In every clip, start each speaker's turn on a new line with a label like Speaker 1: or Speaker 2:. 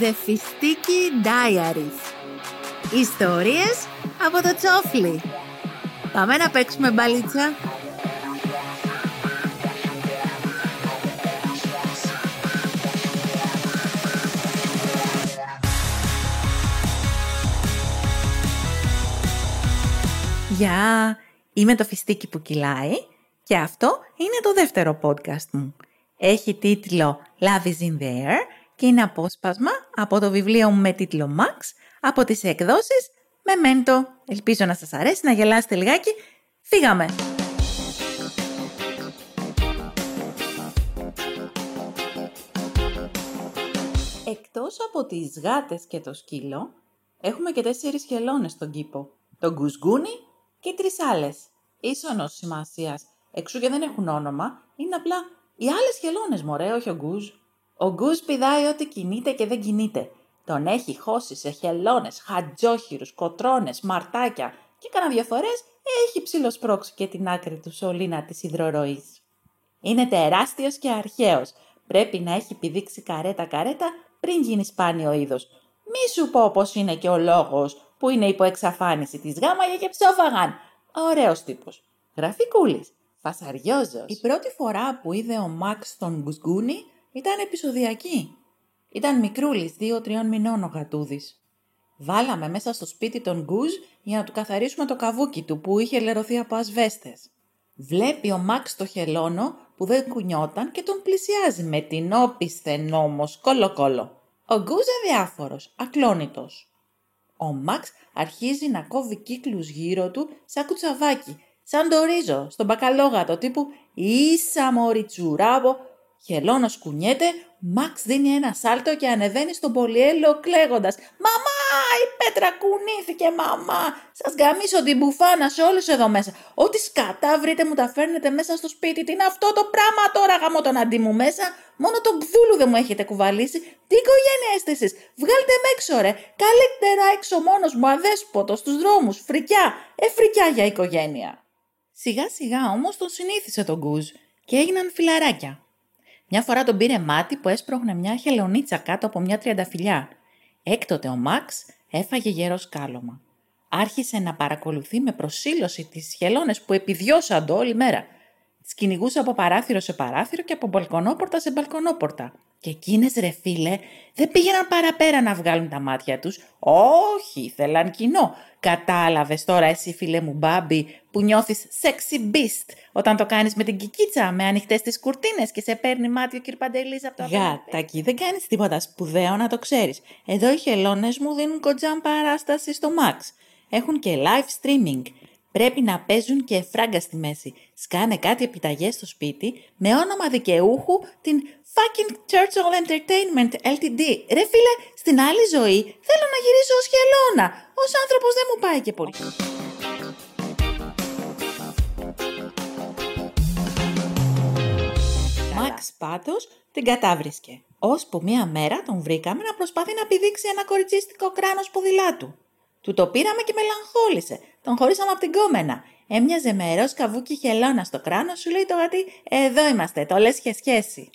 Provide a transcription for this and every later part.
Speaker 1: The Fistiki Diaries. Ιστορίες από το Τσόφλι. Πάμε να παίξουμε μπαλίτσα Γεια, είμαι το φιστίκι που κυλάει και αυτό είναι το δεύτερο podcast μου. Έχει τίτλο Love is in there και είναι απόσπασμα από το βιβλίο μου με τίτλο Max από τις εκδόσεις Memento. Ελπίζω να σας αρέσει, να γελάσετε λιγάκι. Φύγαμε! Εκτός από τις γάτες και το σκύλο, έχουμε και τέσσερις χελώνες στον κήπο. Το γκουσγκούνι και τρεις άλλες. Ίσονος σημασίας. Εξού και δεν έχουν όνομα, είναι απλά οι άλλες χελώνες, μωρέ, όχι ο γκουζ. Ο γκουζ πηδάει ότι κινείται και δεν κινείται. Τον έχει χώσει σε χελώνες, χατζόχυρους, κοτρώνες, μαρτάκια και κανένα δύο φορές έχει ψηλοσπρώξει και την άκρη του σωλήνα της υδροροής. Είναι τεράστιος και αρχαίος. Πρέπει να έχει πηδήξει καρέτα-καρέτα πριν γίνει σπάνιο είδος. Μη σου πω πως είναι και ο λόγος που είναι υπό εξαφάνιση της γάμα και ψόφαγαν. Ωραίος τύπος. Γραφικούλης. Φασαριόζος. Η πρώτη φορά που είδε ο Μαξ τον Γκουσγκούνι ήταν επεισοδιακή. Ήταν μικρούλης, δύο-τριών μηνών ο γατούδης. Βάλαμε μέσα στο σπίτι τον Γκουζ για να του καθαρίσουμε το καβούκι του που είχε λερωθεί από ασβέστες. Βλέπει ο Μαξ το χελώνο που δεν κουνιόταν και τον πλησιάζει με την όπισθε νόμος κολοκόλο. Ο Γκουζ αδιάφορος, ακλόνητος. Ο Μαξ αρχίζει να κόβει κύκλους γύρω του σαν κουτσαβάκι, σαν το ρίζο, στον μπακαλόγατο τύπου «Ίσα μωρή τσουράμπο», χελώνος κουνιέται, Μαξ δίνει ένα σάλτο και ανεβαίνει στον πολυέλο κλαίγοντας. «Μαμά, η πέτρα κουνήθηκε, μαμά! Σας γαμίσω την μπουφάνα σε όλους εδώ μέσα. Ό,τι σκατά βρείτε μου τα φέρνετε μέσα στο σπίτι. Τι είναι αυτό το πράγμα τώρα, γαμώ τον αντί μου μέσα. Μόνο τον κδούλου δεν μου έχετε κουβαλήσει. Τι οικογένεια είστε εσείς. Βγάλτε με έξω, ρε. Καλύτερα έξω μόνος μου, αδέσποτος, στους δρόμους, φρικιά. Ε, φρικιά για οικογένεια. Σιγά σιγά όμως τον συνήθισε τον Γκουζ και έγιναν φιλαράκια. Μια φορά τον πήρε μάτι που έσπρωχνε μια χελονίτσα κάτω από μια τριανταφυλιά. Έκτοτε ο Μαξ έφαγε γερό σκάλωμα. Άρχισε να παρακολουθεί με προσήλωση τις χελώνες που επιδιώσαν όλη μέρα. Τις κυνηγούσε από παράθυρο σε παράθυρο και από μπαλκονόπορτα σε μπαλκονόπορτα. Και εκείνες ρε φίλε δεν πήγαιναν παραπέρα να βγάλουν τα μάτια τους. Όχι, ήθελαν κοινό. Κατάλαβες τώρα εσύ φίλε μου μπάμπι που νιώθεις sexy beast όταν το κάνεις με την κικίτσα με ανοιχτές τις κουρτίνες και σε παίρνει μάτι ο κυρπαντελής από το Γάτακι, δεν κάνεις τίποτα σπουδαίο να το ξέρεις. Εδώ οι χελώνες μου δίνουν κοντζάν παράσταση στο Max. Έχουν και live streaming. Πρέπει να παίζουν και φράγκα στη μέση. Σκάνε κάτι επιταγές στο σπίτι με όνομα δικαιούχου την fucking Churchill Entertainment LTD. Ρε φίλε, στην άλλη ζωή θέλω να γυρίσω ως χελώνα. Ως άνθρωπος δεν μου πάει και πολύ. Μαξ πάντως την κατάβρισκε. Ώσπου μία μέρα τον βρήκαμε να προσπαθεί να πηδήξει ένα κοριτσίστικο κράνος ποδηλά του. Του το πήραμε και μελαγχόλησε. Τον χωρίσαμε από την κόμενα. Έμοιαζε με ροζ καβούκι χελώνα στο κράνο, σου λέει το γατί, εδώ είμαστε, το λες και σχέση.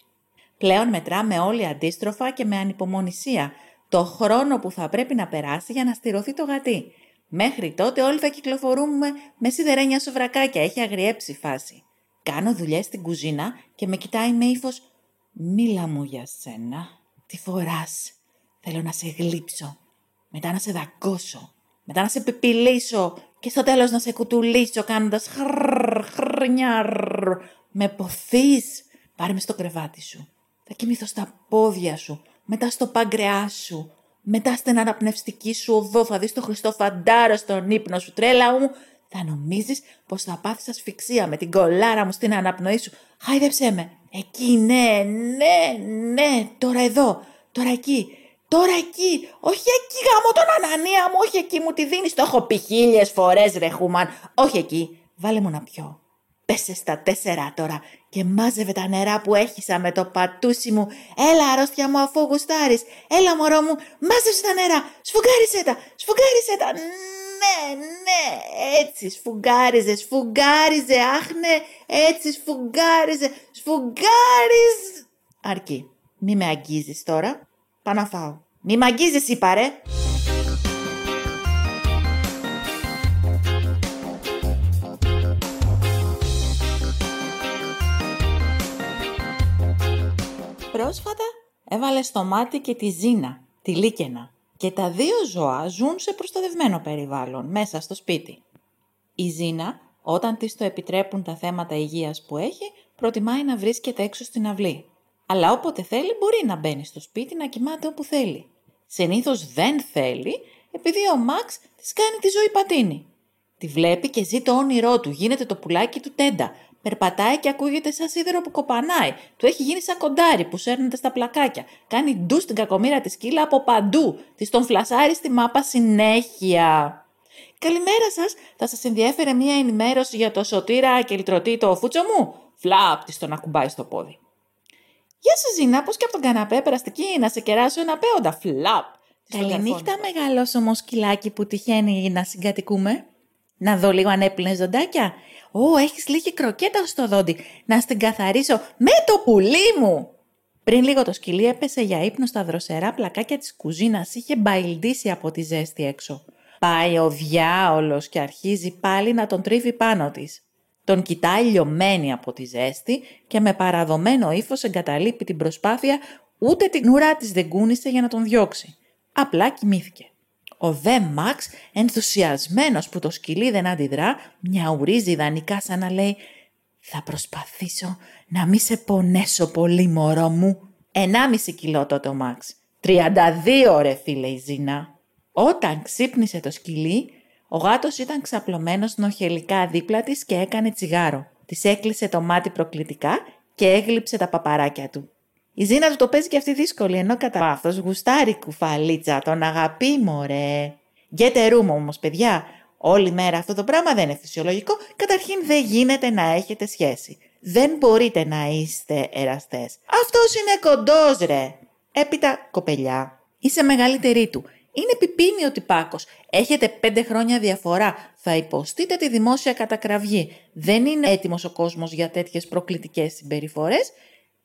Speaker 1: Πλέον μετράμε όλοι αντίστροφα και με ανυπομονησία το χρόνο που θα πρέπει να περάσει για να στηρωθεί το γατί. Μέχρι τότε όλοι θα κυκλοφορούμε με σιδερένια σοβρακάκια, έχει αγριέψει η φάση. Κάνω δουλειές στην κουζίνα και με κοιτάει με ύφος. Μίλα μου για σένα. Τι φοράς. Θέλω να σε γλύψω. Μετά να σε δαγκώσω. Μετά να σε πεπιλήσω. Και στο τέλος να σε κουτουλήσω κάνοντας χρρρ, χρνιαρ. Με ποθείς. Πάρε μες στο κρεβάτι σου. Θα κοιμηθώ στα πόδια σου. Μετά στο παγκρεά σου. Μετά στην αναπνευστική σου οδό θα δεις το Χριστό φαντάρο στον ύπνο σου. Τρέλα μου, θα νομίζεις πως θα πάθεις ασφυξία με την κολάρα μου στην αναπνοή σου. Χάιδεψέ με. Εκεί, ναι, ναι, ναι, τώρα εδώ, τώρα εκεί. Τώρα εκεί, όχι εκεί γάμο τον Ανανία μου, όχι εκεί μου τη δίνεις, το έχω πει χίλιες φορές ρε Χούμαν, όχι εκεί, βάλε μου να πιω. Πέσε στα τέσσερα τώρα και μάζευε τα νερά που έχισα με το πατούσι μου. Έλα αρρώστια μου αφού γουστάρεις, έλα μωρό μου, μάζεψε τα νερά, σφουγγάρισε τα, σφουγγάρισε τα, ναι, ναι, έτσι σφουγγάριζε, σφουγγάριζε, αχ ναι, έτσι σφουγγάριζε, σφουγγάριζε. Αρκεί. Μη με αγγίζεις τώρα. Πάω να φάω. Μη με αγγίζεις είπα ρε. Πρόσφατα έβαλε στο μάτι και τη Ζήνα, τη Λίκαινα. Και τα δύο ζώα ζουν σε προστατευμένο περιβάλλον, μέσα στο σπίτι. Η Ζήνα, όταν της το επιτρέπουν τα θέματα υγείας που έχει, προτιμάει να βρίσκεται έξω στην αυλή. Αλλά όποτε θέλει μπορεί να μπαίνει στο σπίτι να κοιμάται όπου θέλει. Συνήθως δεν θέλει, επειδή ο Μαξ της κάνει τη ζωή πατίνη. Τη βλέπει και ζει το όνειρό του, γίνεται το πουλάκι του τέντα. Περπατάει και ακούγεται σαν σίδερο που κοπανάει. Του έχει γίνει σαν κοντάρι που σέρνεται στα πλακάκια. Κάνει ντου στην κακομήρα της σκύλα από παντού. Της τον φλασάρει στη μάπα συνέχεια. Καλημέρα σας, θα σας ενδιέφερε μία ενημέρωση για το σωτήρα και λυτρωτή το φούτσο μου. Φλαπ, της τον ακουμπάει στο πόδι. Γεια σου, Ζήνα, πώς και από τον καναπέ περαστική να σε κεράσω ένα πέοντα. Φλαπ. Καληνύχτα, μεγάλο σκυλάκι που τυχαίνει να συγκατοικούμε. Να δω λίγο αν έπλυνες ζωντάκια. Ω, έχεις λίγη κροκέτα στο δόντι. Να στην καθαρίσω με το πουλί μου. Πριν λίγο το σκυλί έπεσε για ύπνο στα δροσερά πλακάκια της κουζίνας. Είχε μπαϊλντήσει από τη ζέστη έξω. Πάει ο διάολος και αρχίζει πάλι να τον τρίβει πάνω της. Τον κοιτάει λιωμένη από τη ζέστη και με παραδομένο ύφος εγκαταλείπει την προσπάθεια ούτε την ουρά της δεν κούνησε για να τον διώξει. Απλά κοιμήθηκε. Ο δε Μαξ, ενθουσιασμένος που το σκυλί δεν αντιδρά, μιαουρίζει ιδανικά σαν να λέει «Θα προσπαθήσω να μη σε πονέσω πολύ μωρό μου». Ενάμιση κιλό τότε ο Μαξ. «32 ρε φίλε η Ζήνα». Όταν ξύπνησε το σκυλί, ο γάτος ήταν ξαπλωμένος νοχελικά δίπλα της και έκανε τσιγάρο. Της έκλεισε το μάτι προκλητικά και έγλειψε τα παπαράκια του. Η Ζήνα του το παίζει και αυτή δύσκολη, ενώ κατά αυτό γουστάρει κουφαλίτσα, τον αγαπεί μωρέ. Γκέτε ρούμ όμως, παιδιά. Όλη μέρα αυτό το πράγμα δεν είναι φυσιολογικό. Καταρχήν δεν γίνεται να έχετε σχέση. Δεν μπορείτε να είστε εραστές. Αυτός είναι κοντός, ρε. Έπειτα, κοπελιά, είσαι μεγαλύτερη του. Είναι πιπίνιο τυπάκος. Έχετε πέντε χρόνια διαφορά. Θα υποστείτε τη δημόσια κατακραυγή. Δεν είναι έτοιμος ο κόσμος για τέτοιες προκλητικές συμπεριφορές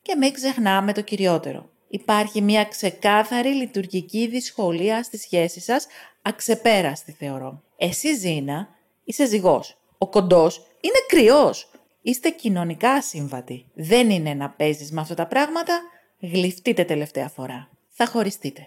Speaker 1: και μην ξεχνάμε το κυριότερο. Υπάρχει μια ξεκάθαρη λειτουργική δυσκολία στη σχέση σας, αξεπέραστη θεωρώ. Εσύ Ζήνα, είσαι ζυγός. Ο κοντός είναι κρυός. Είστε κοινωνικά ασύμβατοι. Δεν είναι να παίζεις με αυτά τα πράγματα. Γλυφτείτε τελευταία φορά. Θα χωριστείτε.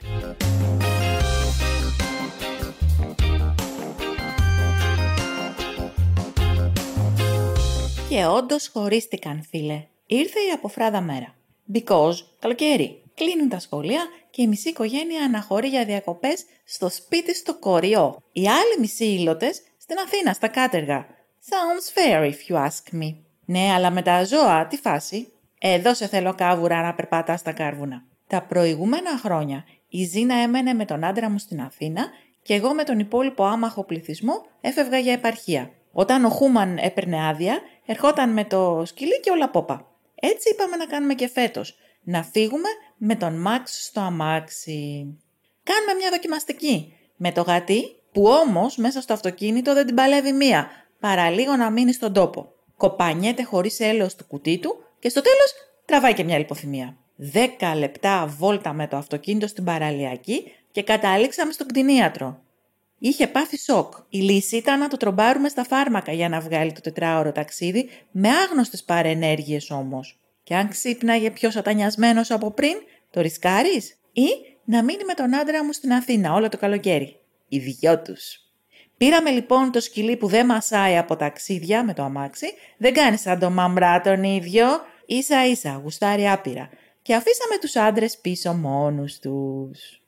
Speaker 1: Και όντως χωρίστηκαν, φίλε. Ήρθε η αποφράδα μέρα. Because καλοκαίρι. Κλείνουν τα σχολεία και η μισή οικογένεια αναχωρεί για διακοπές στο σπίτι στο Κοριό. Οι άλλοι μισοί ήλωτες στην Αθήνα, στα κάτεργα. Sounds fair if you ask me. Ναι, αλλά με τα ζώα, τι φάση. Εδώ σε θέλω κάβουρα να περπατάς στα κάρβουνα. Τα προηγούμενα χρόνια η Ζήνα έμενε με τον άντρα μου στην Αθήνα και εγώ με τον υπόλοιπο άμαχο πληθυσμό έφευγα για επαρχία. Όταν ο Χούμαν έπαιρνε άδεια, ερχόταν με το σκυλί και όλα πόπα. Έτσι είπαμε να κάνουμε και φέτος. Να φύγουμε με τον Μάξ στο αμάξι. Κάνουμε μια δοκιμαστική. Με το γατί, που όμως μέσα στο αυτοκίνητο δεν την παλεύει μία, παρά λίγο να μείνει στον τόπο. Κοπανιέται χωρίς έλεος του κουτί του και στο τέλος τραβάει και μια λιποθυμία. Δέκα λεπτά βόλτα με το αυτοκίνητο στην παραλιακή και καταλήξαμε στον κτηνίατρο. Είχε πάθει σοκ. Η λύση ήταν να το τρομπάρουμε στα φάρμακα για να βγάλει το τετράωρο ταξίδι, με άγνωστες παρενέργειες όμως. Και αν ξύπναγε πιο σατανιασμένος από πριν, το ρισκάρεις; Ή να μείνει με τον άντρα μου στην Αθήνα όλο το καλοκαίρι; Οι δυο τους. Πήραμε λοιπόν το σκυλί που δεν μασάει από ταξίδια με το αμάξι, δεν κάνει σαν το μαμπρά τον ίδιο, ίσα ίσα, γουστάρει άπειρα. Και αφήσαμε τους άντρες πίσω μόνους τους.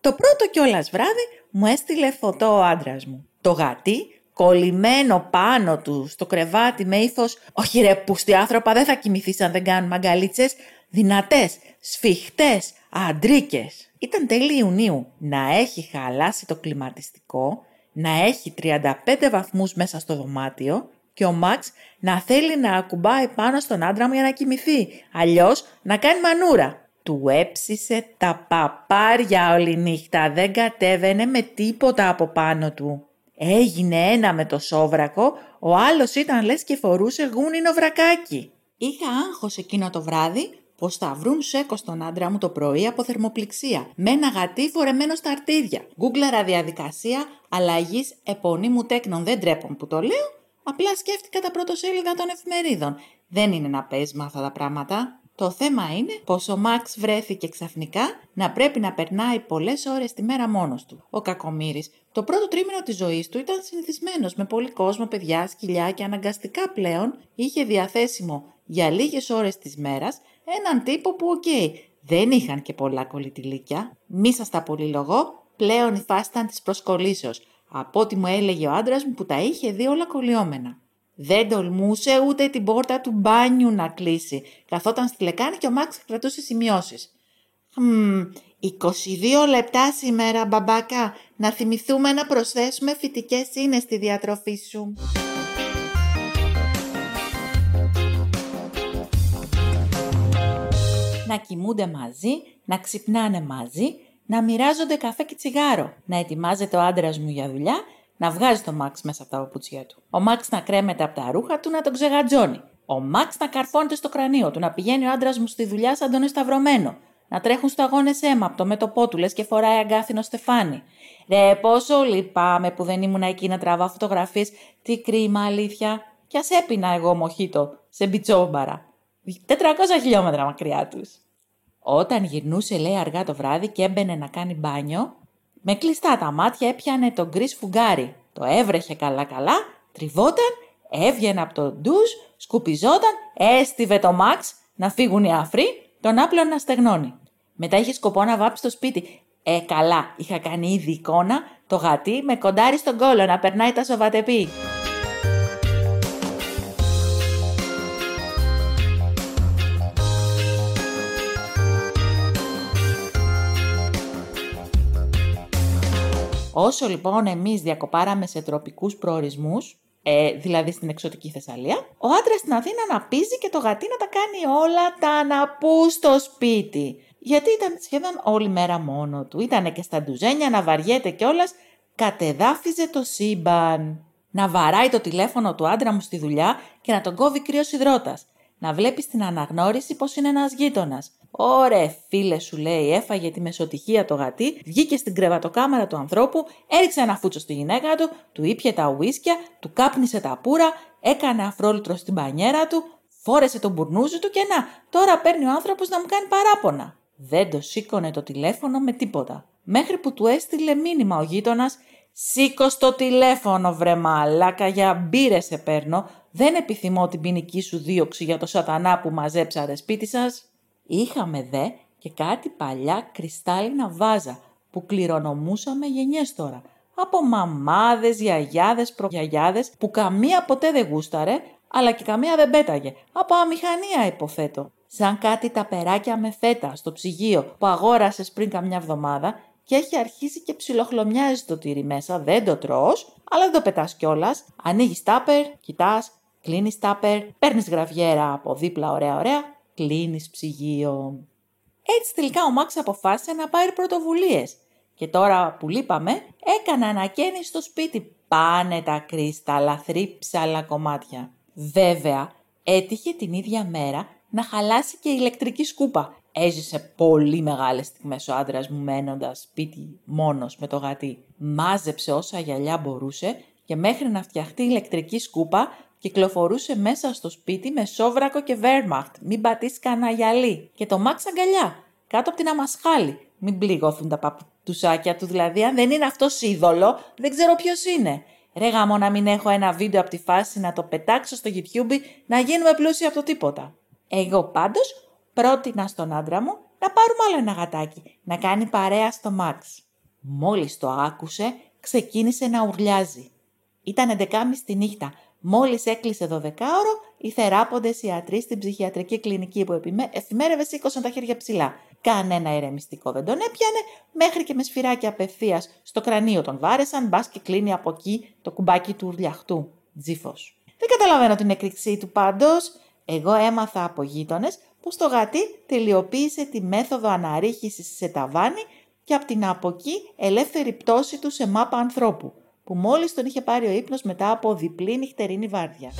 Speaker 1: Το πρώτο κιόλας βράδυ μου έστειλε φωτό ο άντρας μου. Το γατί κολλημένο πάνω του στο κρεβάτι με ύφος «Όχι ρε πούστη άνθρωπα δεν θα κοιμηθείς αν δεν κάνουμε αγκαλίτσες, δυνατές, σφιχτές, αντρίκες». Ήταν τέλη Ιουνίου να έχει χαλάσει το κλιματιστικό, να έχει 35 βαθμούς μέσα στο δωμάτιο και ο Μαξ να θέλει να ακουμπάει πάνω στον άντρα μου για να κοιμηθεί, αλλιώς να κάνει μανούρα. Του έψισε τα παπάρια όλη νύχτα, δεν κατέβαινε με τίποτα από πάνω του. Έγινε ένα με το σόβρακο, ο άλλος ήταν λες και φορούσε γούνινο βρακάκι. Είχα άγχος εκείνο το βράδυ πως θα βρουν σέκο τον άντρα μου το πρωί από θερμοπληξία, με ένα γατί φορεμένο στα αρχίδια. Γκούγκλαρα διαδικασία αλλαγής επωνύμου τέκνων. Δεν ντρέπομαι που το λέω, απλά σκέφτηκα τα πρωτοσέλιδα των εφημερίδων. Δεν είναι να παίζει με αυτά τα πράγματα. Το θέμα είναι πως ο Μαξ βρέθηκε ξαφνικά να πρέπει να περνάει πολλές ώρες τη μέρα μόνος του. Ο κακομοίρης το πρώτο τρίμηνο της ζωής του ήταν συνηθισμένος με πολύ κόσμο, παιδιά, σκυλιά και αναγκαστικά πλέον είχε διαθέσιμο για λίγες ώρες της μέρας έναν τύπο που οκ, δεν είχαν και πολλά κολλητηλίκια. Μη σας τα πολυλογώ, πλέον η φάση ήταν της προσκολήσεως. Από ό,τι μου έλεγε ο άντρας μου που τα είχε δει όλα κολλιόμενα. Δεν τολμούσε ούτε την πόρτα του μπάνιου να κλείσει. Καθόταν στη λεκάνη και ο Μάξ κρατούσε σημειώσεις. Χμ, 22 λεπτά σήμερα, μπαμπάκα. Να θυμηθούμε να προσθέσουμε φυτικές είναι στη διατροφή σου. Να κοιμούνται μαζί, να ξυπνάνε μαζί, να μοιράζονται καφέ και τσιγάρο, να ετοιμάζεται ο άντρας μου για δουλειά να βγάζει το Μαξ μέσα από τα παπούτσια του. Ο Μαξ να κρέμεται από τα ρούχα του να τον ξεγατζώνει. Ο Μαξ να καρφώνεται στο κρανίο του, να πηγαίνει ο άντρας μου στη δουλειά σαν τον εσταυρωμένο. Να τρέχουν στο αγώνες αίμα από το μέτωπό του, λε και φοράει αγκάθινο στεφάνι. Ρε, πόσο λυπάμαι που δεν ήμουν εκεί να τραβάω φωτογραφίες. Τι κρίμα, αλήθεια. Κι ας έπεινα εγώ μοχίτο σε μπιτσόμπαρα. 400 χιλιόμετρα μακριά τους. Όταν γυρνούσε, λέει αργά το βράδυ και έμπαινε να κάνει μπάνιο, με κλειστά τα μάτια έπιανε τον γκρις φουγγάρι. Το έβρεχε καλά-καλά, τριβόταν, έβγαινε από το ντουζ, σκουπιζόταν, έστειβε το μαξ να φύγουν οι αφροί, τον άπλο να στεγνώνει. Μετά είχε σκοπό να βάψει το σπίτι. Ε, καλά, είχα κάνει ήδη εικόνα το γατί με κοντάρι στον κόλο να περνάει τα σοβατεπή. Όσο λοιπόν εμείς διακοπάραμε σε τροπικούς προορισμούς, ε, δηλαδή στην εξωτική Θεσσαλία, ο άντρας στην Αθήνα να πίζει και το γατί να τα κάνει όλα τα αναπού στο σπίτι. Γιατί ήταν σχεδόν όλη μέρα μόνο του. Ήτανε και στα ντουζένια να βαριέται κιόλας, κατεδάφιζε το σύμπαν. Να βαράει το τηλέφωνο του άντρα μου στη δουλειά και να τον κόβει κρύος υδρότας. Να βλέπεις την αναγνώριση πως είναι ένας γείτονας. Ωρε φίλε σου λέει, έφαγε τη μεσοτυχία το γατί, βγήκε στην κρεβατοκάμαρα του ανθρώπου, έριξε ένα φούτσο στη γυναίκα του, του ήπια τα ουίσκια, του κάπνισε τα πουρα, έκανε αφρόλουτρο στην πανιέρα του, φόρεσε τον μπουρνούζι του και να, τώρα παίρνει ο άνθρωπος να μου κάνει παράπονα. Δεν το σήκωνε το τηλέφωνο με τίποτα. Μέχρι που του έστειλε μήνυμα ο γείτονας, Σήκω στο τηλέφωνο, βρε μαλάκα, για μπύρες σε παίρνω. Δεν επιθυμώ την ποινική σου δίωξη για το σατανά που μαζέψαρε σπίτι σας. Είχαμε δε και κάτι παλιά κρυστάλλινα βάζα που κληρονομούσαμε γενιές τώρα. Από μαμάδες, γιαγιάδες, προγιαγιάδες που καμία ποτέ δεν γούσταρε αλλά και καμία δεν πέταγε. Από αμηχανία υποθέτω. Σαν κάτι τα περάκια με φέτα στο ψυγείο που αγόρασες πριν καμιά εβδομάδα και έχει αρχίσει και ψιλοχλωμιάζει το τύρι μέσα, δεν το τρως, αλλά δεν το πετάς κιόλας. Ανοίγεις τάπερ, κοιτάς, κλείνεις τάπερ, παίρνεις γραβιέρα από δίπλα ωραία ωραία κλείνεις ψυγείο. Έτσι τελικά ο Μάξ αποφάσισε να πάρει πρωτοβουλίες και τώρα που λείπαμε έκανα ανακαίνιση στο σπίτι. Πάνε τα κρίσταλα, θρύψαλα κομμάτια. Βέβαια, έτυχε την ίδια μέρα να χαλάσει και η ηλεκτρική σκούπα. Έζησε πολύ μεγάλες στιγμές ο άντρας μου μένοντας σπίτι μόνος με το γατί. Μάζεψε όσα γυαλιά μπορούσε και μέχρι να φτιαχτεί η ηλεκτρική σκούπα Κυκλοφορούσε μέσα στο σπίτι με σόβρακο και βέρμαχτ, μην πατήσεις κανένα γυαλί. Και το Μαξ αγκαλιά, κάτω από την αμασχάλη. Μην πληγώθουν τα παπτουσάκια του, δηλαδή αν δεν είναι αυτός είδωλο, δεν ξέρω ποιος είναι. Ρε γάμο να μην έχω ένα βίντεο από τη φάση να το πετάξω στο YouTube να γίνουμε πλούσιοι από το τίποτα. Εγώ πάντως πρότεινα στον άντρα μου να πάρουμε άλλο ένα γατάκι, να κάνει παρέα στο Μαξ. Μόλις το άκουσε, ξεκίνησε να ουρλιάζει. Ήταν 11.30 τη νύχτα, Μόλις έκλεισε 12ωρο, οι θεράποντες ιατροί στην ψυχιατρική κλινική που εφημέρευε σήκωσαν τα χέρια ψηλά. Κανένα ηρεμιστικό δεν τον έπιανε, μέχρι και με σφυράκι απευθείας στο κρανίο τον βάρεσαν, μπας και κλείνει από εκεί το κουμπάκι του ουρλιαχτού. Τζίφος. Δεν καταλαβαίνω την εκρήξή του πάντως. Εγώ έμαθα από γείτονες πως το γατί τελειοποίησε τη μέθοδο αναρρίχησης σε ταβάνι και από την από εκεί ελεύθερη πτώση του σε μάπα ανθρώπου. Που μόλις τον είχε πάρει ο ύπνος μετά από διπλή νυχτερινή βάρδια.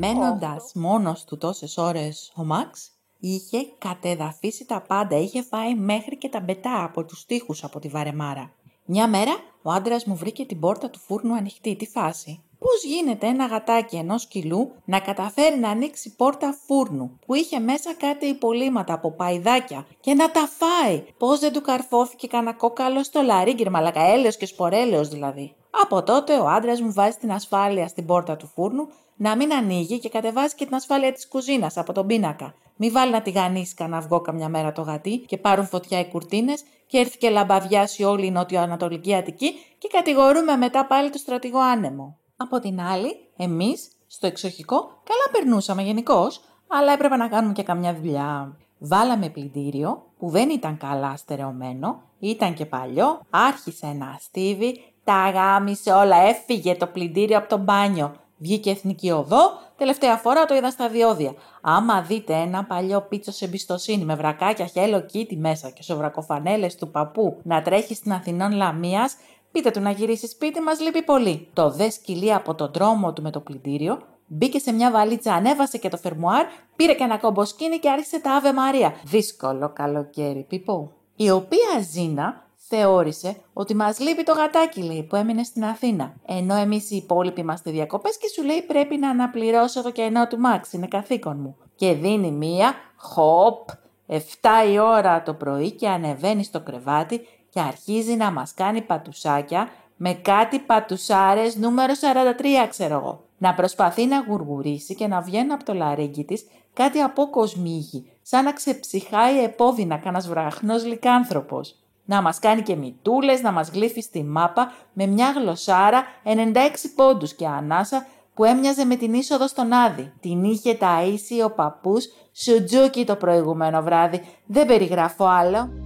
Speaker 1: Μένοντας μόνος του τόσες ώρες ο Μαξ, είχε κατεδαφίσει τα πάντα, είχε φάει μέχρι και τα μπετά από τους τοίχους από τη βαρεμάρα. Μια μέρα ο άντρας μου βρήκε την πόρτα του φούρνου ανοιχτή. Τι φάση; Πώς γίνεται ένα γατάκι ενός κιλού να καταφέρει να ανοίξει πόρτα φούρνου που είχε μέσα κάτι υπολείμματα από παϊδάκια και να τα φάει; Πώς δεν του καρφώθηκε κανένα κόκαλο στο λαρίγκερ, μαλακαέλαιο και σπορέλαιο δηλαδή; Από τότε ο άντρας μου βάζει την ασφάλεια στην πόρτα του φούρνου να μην ανοίγει και κατεβάζει και την ασφάλεια της κουζίνας από τον πίνακα. Μη βάλει να τηγανίσει κανένα αυγό καμιά μέρα το γατί και πάρουν φωτιά οι κουρτίνες και έρθει και λαμπαβιάσει όλη η νότιο-ανατολική Αττική και κατηγορούμε μετά πάλι το στρατηγό άνεμο. Από την άλλη, εμείς στο εξοχικό καλά περνούσαμε γενικώς, αλλά έπρεπε να κάνουμε και καμιά δουλειά. Βάλαμε πλυντήριο που δεν ήταν καλά στερεωμένο, ήταν και παλιό, άρχισε να αστίβει, τα γάμισε όλα, έφυγε το πλυντήριο από το μπάνιο. Βγήκε εθνική οδό, τελευταία φορά το είδα στα διόδια. Άμα δείτε ένα παλιό πίτσο σε εμπιστοσύνη με βρακάκια Hello Kitty μέσα και σοβρακοφανέλες του παππού να τρέχει στην Αθηνών Λαμίας, πείτε του να γυρίσει σπίτι μας λείπει πολύ. Το δε σκυλί από τον δρόμο του με το πλυντήριο, μπήκε σε μια βαλίτσα, ανέβασε και το φερμουάρ, πήρε και ένα κομποσκίνη και άρχισε τα Αβε Μαρία. Δύσκολο καλοκαίρι, πιπού. Η οποία Ζήνα θεώρησε ότι μας λείπει το γατάκι, λέει, που έμεινε στην Αθήνα. Ενώ εμείς οι υπόλοιποι είμαστε διακοπές και σου λέει πρέπει να αναπληρώσω το κενό του Μάξ, είναι καθήκον μου. Και δίνει μία, χοπ, 7 η ώρα το πρωί και ανεβαίνει στο κρεβάτι και αρχίζει να μας κάνει πατουσάκια με κάτι πατουσάρες νούμερο 43 ξέρω εγώ. Να προσπαθεί να γουργουρίσει και να βγαίνει από το λαρίκι της κάτι από κοσμίγι, σαν να ξεψυχάει επώδυνα κανένας βραχνός λικάνθρωπος να μας κάνει και μητούλες, να μας γλύφει στη μάπα με μια γλωσσάρα 96 πόντους και ανάσα που έμοιαζε με την είσοδο στον Άδη. Την είχε ταΐσει ο παππούς Σουτζούκι το προηγούμενο βράδυ. Δεν περιγράφω άλλο.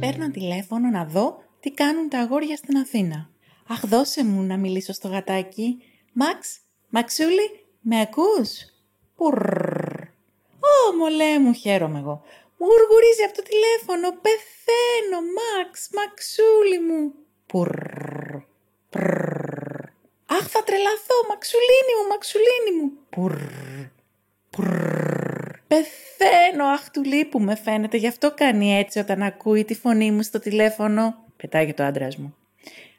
Speaker 1: Παίρνω τηλέφωνο να δω τι κάνουν τα αγόρια στην Αθήνα. Αχ, δώσε μου να μιλήσω στο γατάκι. Μαξ, Μαξούλη, με ακούς; Πουρρρρ. Ω, μολέ μου, χαίρομαι εγώ. Μου γουργουρίζει από το τηλέφωνο. Πεθαίνω, Μαξ, Μαξούλη μου. Πουρρρρ. Αχ, θα τρελαθώ, Μαξουλίνη μου, Μαξουλίνη μου. Πουρρρ. Πεθαίνω, αχ, του λείπου με φαίνεται. Γι' αυτό κάνει έτσι όταν ακούει τη φωνή μου στο τηλέφωνο. Πετάγει το άντρα μου.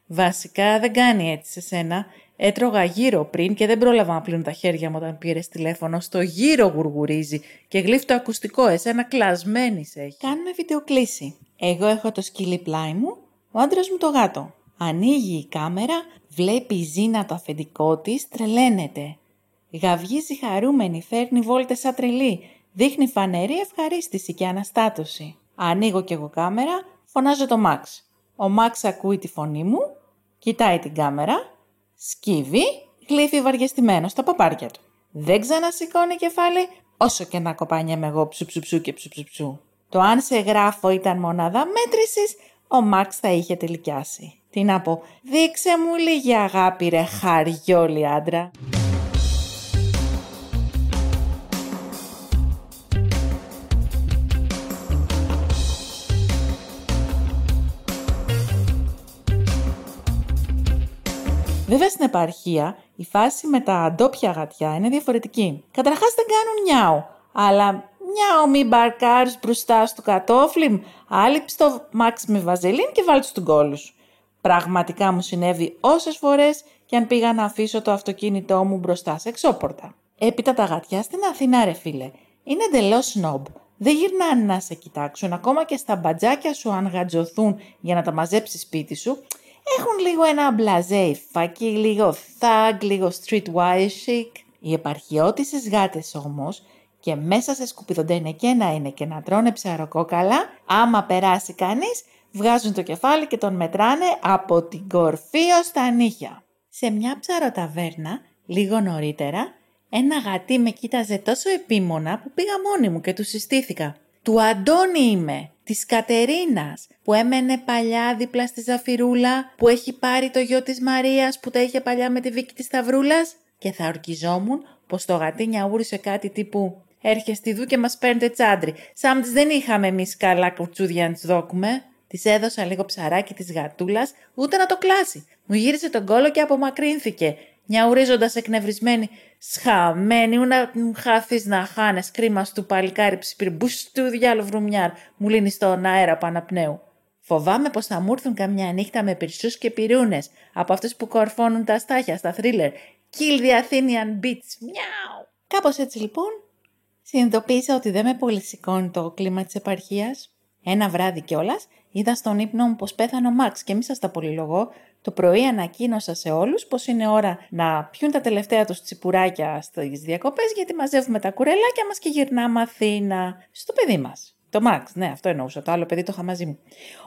Speaker 1: Βασικά δεν κάνει έτσι σε σένα. Έτρωγα γύρω πριν και δεν πρόλαβα να πλύνω τα χέρια μου όταν πήρε τηλέφωνο. Στο γύρο γουργουρίζει και γλύφει το ακουστικό. Εσένα κλασμένη σε έχει. Κάνουμε βιντεοκλήση. Εγώ έχω το σκυλί πλάι μου, ο άντρας μου το γάτο. Ανοίγει η κάμερα, βλέπει η Ζήνα το αφεντικό της, τρελαίνεται. Γαυγίζει χαρούμενη, φέρνει βόλτες σαν τρελή. Δείχνει φανερή ευχαρίστηση και αναστάτωση. Ανοίγω κι εγώ κάμερα, φωνάζω το Μαξ. Ο Μαξ ακούει τη φωνή μου, κοιτάει την κάμερα, Σκύβει, γλύφει βαριεστημένο στα παπάρια του. Δεν ξανασηκώνει κεφάλι, όσο και να κοπάνιαμε εγώ ψουψουψού και ψουψουψού. Το αν σε γράφω ήταν μονάδα μέτρησης, ο Μαξ θα είχε τελικιάσει. Τι να πω, δείξε μου λίγη αγάπη ρε χαριόλι άντρα. Βέβαια στην επαρχία η φάση με τα ντόπια γατιά είναι διαφορετική. Καταρχάς δεν κάνουν νιάου, αλλά νιάου μη μπαρκάρεις μπροστά στο κατόφλι, άλυψε το μάξ με βαζελίν και βάλει του κόλους. Πραγματικά μου συνέβη όσες φορές και αν πήγα να αφήσω το αυτοκίνητό μου μπροστά σε εξώπορτα. Έπειτα τα γατιά στην Αθήνα, ρε φίλε, είναι εντελώς σνόμπ. Δεν γυρνάνε να σε κοιτάξουν, ακόμα και στα μπατζάκια σου αν γατζωθούν για να τα μαζέψεις σπίτι σου, έχουν λίγο ένα μπλαζέ υφάκι, λίγο thug, λίγο streetwise chic. Οι επαρχιώτισες γάτες όμως και μέσα σε σκουπιδοντένε και να είναι και να τρώνε ψαροκόκαλα, άμα περάσει κανείς, βγάζουν το κεφάλι και τον μετράνε από την κορφή ως τα νύχια. Σε μια ψαροταβέρνα, λίγο νωρίτερα, ένα γατί με κοίταζε τόσο επίμονα που πήγα μόνη μου και του συστήθηκα. Του Αντώνη είμαι, της Κατερίνας, που έμενε παλιά δίπλα στη Ζαφυρούλα, που έχει πάρει το γιο της Μαρίας που τα είχε παλιά με τη Βίκη της Σταυρούλας. Και θα ορκιζόμουν πως το γατί νιαούρισε κάτι τύπου «Έρχεστε δού και μας παίρνετε τσάντρι, σαν τις δεν είχαμε εμείς καλά κουρτσούδια να τις δόκουμε». Της έδωσα λίγο ψαράκι της γατούλας, ούτε να το κλάσει. Μου γύρισε τον κόλο και απομακρύνθηκε, νιαουρίζοντας εκνευρισμένη. Σχαμένη, ούνα μου χάθεις να χάνες, κρίμα του παλικάρι ψιπυρμπούς του διάλο βρουμιάρ, μου λύνεις στον αέρα παναπνέου. Φοβάμαι πως θα μου έρθουν καμιά νύχτα με πυρσούς και πυρούνες από αυτούς που κορφώνουν τα στάχια στα θρίλερ. Kill the Athenian Beats. Μιάου! Κάπως έτσι λοιπόν, συνειδητοποίησα ότι δεν με πολύ σηκώνει το κλίμα της επαρχίας. Ένα βράδυ κιόλας είδα στον ύπνο μου πως πέθανε ο Μαξ και μη σας τα πολυλογώ. Το πρωί ανακοίνωσα σε όλους πως είναι ώρα να πιούν τα τελευταία τους τσιπουράκια στις διακοπές γιατί μαζεύουμε τα κουρελάκια μας και γυρνάμε Αθήνα. Στο παιδί μας. Το Μαξ, ναι, αυτό εννοούσα. Το άλλο παιδί το είχα μαζί μου.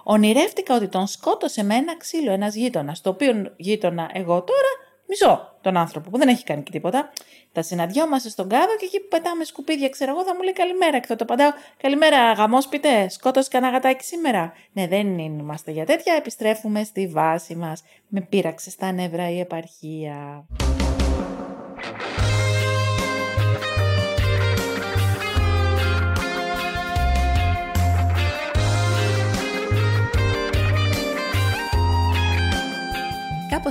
Speaker 1: Ονειρεύτηκα ότι τον σκότωσε με ένα ξύλο ένας γείτονας, το οποίο γείτονα εγώ τώρα μισό τον άνθρωπο που δεν έχει κάνει και τίποτα. Θα συναντιόμαστε στον κάδο και εκεί που πετάμε σκουπίδια, ξέρω εγώ, θα μου λέει καλημέρα και θα το παντάω. Καλημέρα, γαμόσπιτε, σκότωσε κανένα γατάκι σήμερα. Ναι, δεν είμαστε για τέτοια. Επιστρέφουμε στη βάση μας. Με πείραξε στα νεύρα η επαρχία.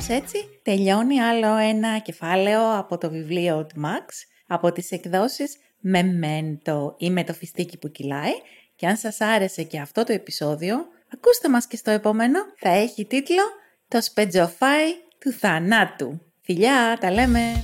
Speaker 1: Κάπως έτσι τελειώνει άλλο ένα κεφάλαιο από το βιβλίο του Max, από τις εκδόσεις Memento ή με το φιστίκι που κυλάει και αν σας άρεσε και αυτό το επεισόδιο, ακούστε μας και στο επόμενο, θα έχει τίτλο «Το σπετζοφάι του θανάτου». Φιλιά, τα λέμε!